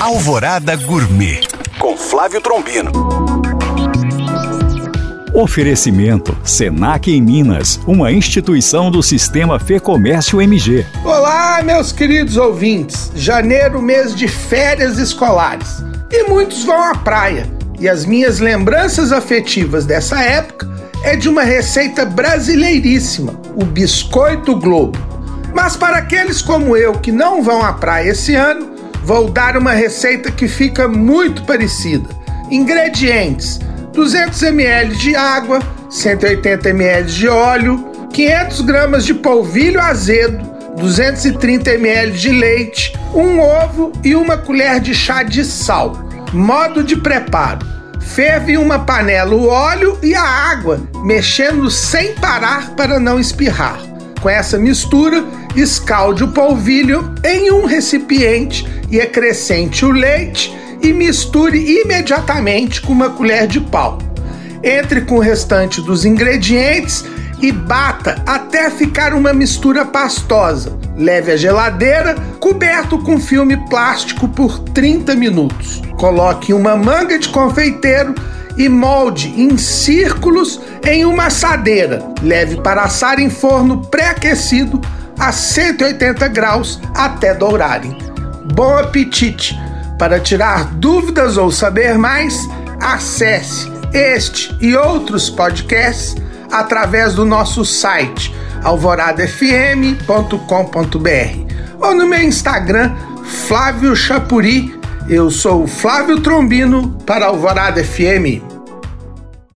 Alvorada Gourmet com Flávio Trombino. Oferecimento Senac em Minas, uma instituição do Sistema Fê Comércio MG. Olá, meus queridos ouvintes. Janeiro, mês de férias escolares. E muitos vão à praia. E as minhas lembranças afetivas dessa época é de uma receita brasileiríssima, o biscoito Globo. Mas para aqueles como eu que não vão à praia esse ano, vou dar uma receita que fica muito parecida. Ingredientes: 200 ml de água, 180 ml de óleo, 500 gramas de polvilho azedo, 230 ml de leite, um ovo e uma colher de chá de sal. Modo de preparo: ferve em uma panela o óleo e a água, mexendo sem parar para não espirrar. Com essa mistura, escalde o polvilho em um recipiente e acrescente o leite e misture imediatamente com uma colher de pau. Entre com o restante dos ingredientes e bata até ficar uma mistura pastosa. Leve à geladeira, coberto com filme plástico por 30 minutos. Coloque uma manga de confeiteiro e molde em círculos em uma assadeira. Leve para assar em forno pré-aquecido a 180 graus até dourarem. Bom apetite! Para tirar dúvidas ou saber mais, acesse este e outros podcasts através do nosso site alvoradafm.com.br ou no meu Instagram Flávio Chapuri. Eu sou Flávio Trombino para Alvorada FM.